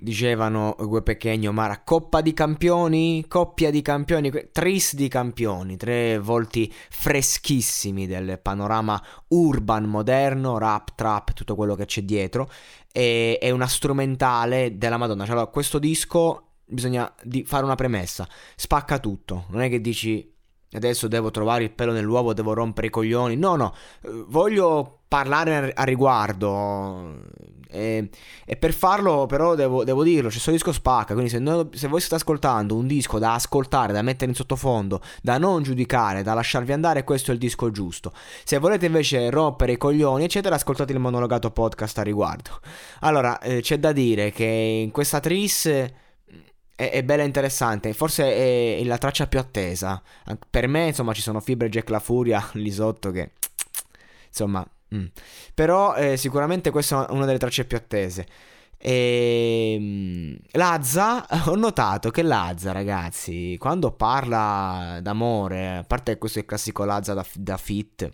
Dicevano Gue Pechegno, Mara, Coppa di Campioni, coppia di campioni, tris di campioni, tre volti freschissimi del panorama urban moderno, rap, trap, tutto quello che c'è dietro. E, è una strumentale della Madonna. Cioè, allora, questo disco bisogna fare una premessa, spacca tutto, non è che dici adesso devo trovare il pelo nell'uovo, devo rompere i coglioni, no, no, voglio parlare a riguardo e, e, per farlo, però, devo, devo dirlo: c'è questo disco spacca. Quindi, se, noi, se, voi state ascoltando un disco da ascoltare, da mettere in sottofondo, da non giudicare, da lasciarvi andare, questo è il disco giusto. Se volete invece rompere i coglioni, eccetera, ascoltate il monologato podcast a riguardo. Allora, eh, c'è da dire che in questa tris è, è, bella e interessante. Forse è la traccia più attesa. Per me, insomma, ci sono Fibre Jack La Furia lì sotto che. Insomma, Mm. Però eh, sicuramente questa è una delle tracce più attese. E ehm, Lazza, ho notato che Lazza, ragazzi, quando parla d'amore, a parte questo è il classico Lazza da, da fit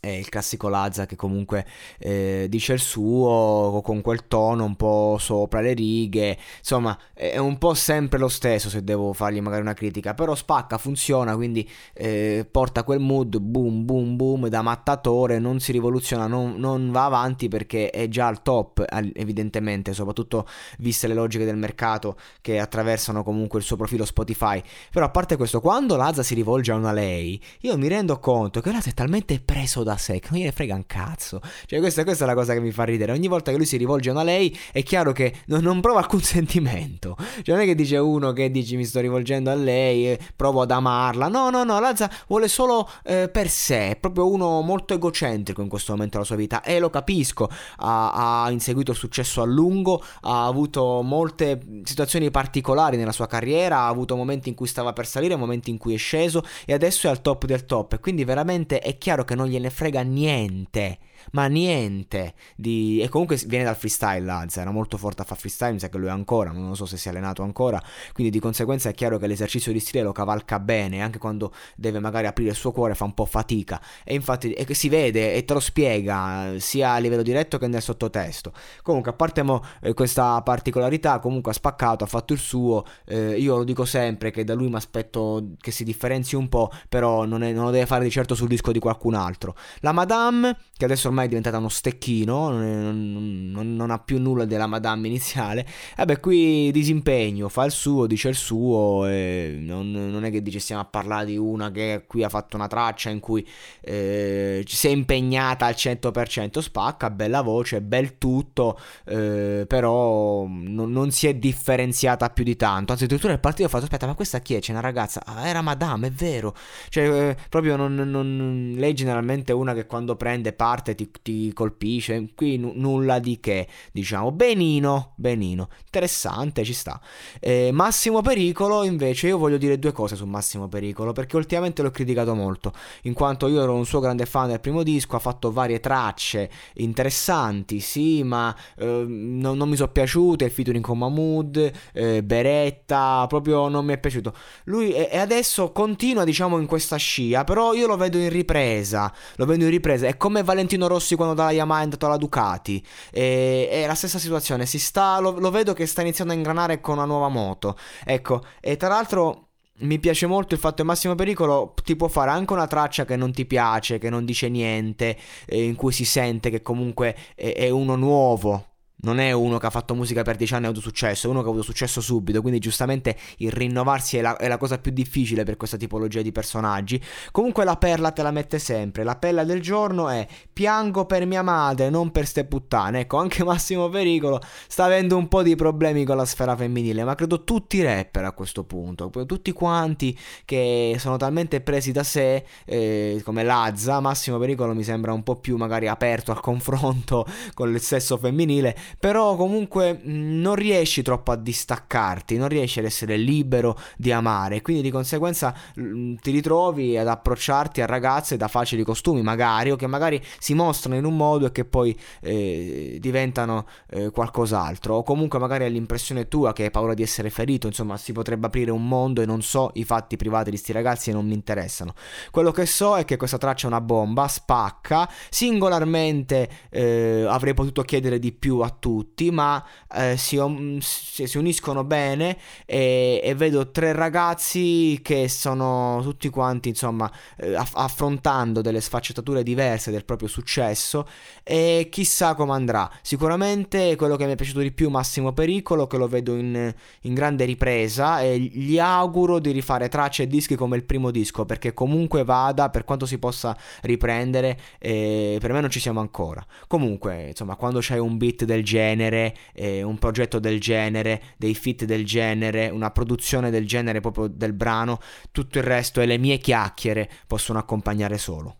è il classico Lazza che comunque eh, dice il suo con quel tono un po' sopra le righe, insomma è un po' sempre lo stesso se devo fargli magari una critica, però spacca, funziona, quindi eh, porta quel mood boom boom boom da mattatore, non si rivoluziona, non, non, va avanti perché è già al top evidentemente, soprattutto viste le logiche del mercato che attraversano comunque il suo profilo Spotify, però a parte questo, quando Lazza si rivolge a una lei, io mi rendo conto che Lazza è talmente preso da da sé, che non gliene frega un cazzo. Cioè, questa, questa, è la cosa che mi fa ridere. Ogni volta che lui si rivolge a lei, è chiaro che non, non prova alcun sentimento. Cioè, non è che dice uno che dici mi sto rivolgendo a lei, provo ad amarla. No, no, no, Lazza vuole solo eh, per sé. È proprio uno molto egocentrico in questo momento della sua vita. E lo capisco. Ha, ha inseguito il successo a lungo, ha avuto molte situazioni particolari nella sua carriera, ha avuto momenti in cui stava per salire, momenti in cui è sceso e adesso è al top del top. E quindi veramente è chiaro che non gliene frega frega niente ma niente di... e comunque viene dal freestyle Lazza, era molto forte a fare freestyle, mi sa che lui è ancora, non so se si è allenato ancora, quindi di conseguenza è chiaro che l'esercizio di stile lo cavalca bene, anche quando deve magari aprire il suo cuore fa un po' fatica e infatti e si vede e te lo spiega sia a livello diretto che nel sottotesto. Comunque a parte mo, eh, questa particolarità, comunque ha spaccato, ha fatto il suo, eh, io lo dico sempre che da lui mi aspetto che si differenzi un po', però non, è, non lo deve fare di certo sul disco di qualcun altro. La Madame, che adesso ormai è diventata uno stecchino, non, non, non, ha più nulla della Madame iniziale. Vabbè, qui disimpegno, fa il suo, dice il suo, non, non, è che dice stiamo a parlare di una che qui ha fatto una traccia in cui eh, si è impegnata al 100%, spacca, bella voce, bel tutto, eh, però non, si è differenziata più di tanto. Anzi, addirittura il partito ha fatto, aspetta, ma questa chi è? C'è una ragazza, ah, era Madame, è vero. Cioè, eh, proprio non, lei generalmente è una che quando prende parte ti, ti colpisce. Qui n- nulla di che, diciamo. Benino, benino. Interessante, ci sta. Eh, Massimo Pericolo, invece, io voglio dire due cose su Massimo Pericolo, perché ultimamente l'ho criticato molto, in quanto io ero un suo grande fan del primo disco, ha fatto varie tracce interessanti, sì, ma eh, non, non, mi sono piaciute, il featuring con Mahmood, eh, Beretta, proprio non mi è piaciuto. Lui e adesso continua, diciamo, in questa scia, però io lo vedo in ripresa, lo vedo in ripresa, è come Valentino Rossi quando dalla Yamaha è andato alla Ducati. E, è la stessa situazione. Si sta, lo, lo vedo che sta iniziando a ingranare con una nuova moto. Ecco, e tra l'altro mi piace molto il fatto che Massimo Pericolo ti può fare anche una traccia che non ti piace, che non dice niente, eh, in cui si sente che comunque è, è uno nuovo non è uno che ha fatto musica per dieci anni e ha avuto successo, è uno che ha avuto successo subito, quindi giustamente il rinnovarsi è la, è la, cosa più difficile per questa tipologia di personaggi. Comunque la perla te la mette sempre, la perla del giorno è piango per mia madre, non per ste puttane. Ecco, anche Massimo Pericolo sta avendo un po' di problemi con la sfera femminile, ma credo tutti i rapper a questo punto, tutti quanti che sono talmente presi da sé, eh, come Lazza, Massimo Pericolo mi sembra un po' più magari aperto al confronto con il sesso femminile però comunque non riesci troppo a distaccarti, non riesci ad essere libero di amare, quindi di conseguenza ti ritrovi ad approcciarti a ragazze da facili costumi, magari, o che magari si mostrano in un modo e che poi eh, diventano eh, qualcos'altro, o comunque magari hai l'impressione tua che hai paura di essere ferito, insomma si potrebbe aprire un mondo e non so i fatti privati di sti ragazzi e non mi interessano. Quello che so è che questa traccia è una bomba, spacca, singolarmente eh, avrei potuto chiedere di più a tutti, ma eh, si, si, uniscono bene e, e, vedo tre ragazzi che sono tutti quanti, insomma, eh, affrontando delle sfaccettature diverse del proprio successo e chissà come andrà. Sicuramente quello che mi è piaciuto di più, Massimo Pericolo, che lo vedo in, in grande ripresa e gli auguro di rifare tracce e dischi come il primo disco, perché comunque vada, per quanto si possa riprendere, eh, per me non ci siamo ancora. Comunque, insomma, quando c'hai un beat del genere, eh, un progetto del genere, dei fit del genere, una produzione del genere proprio del brano, tutto il resto e le mie chiacchiere possono accompagnare solo.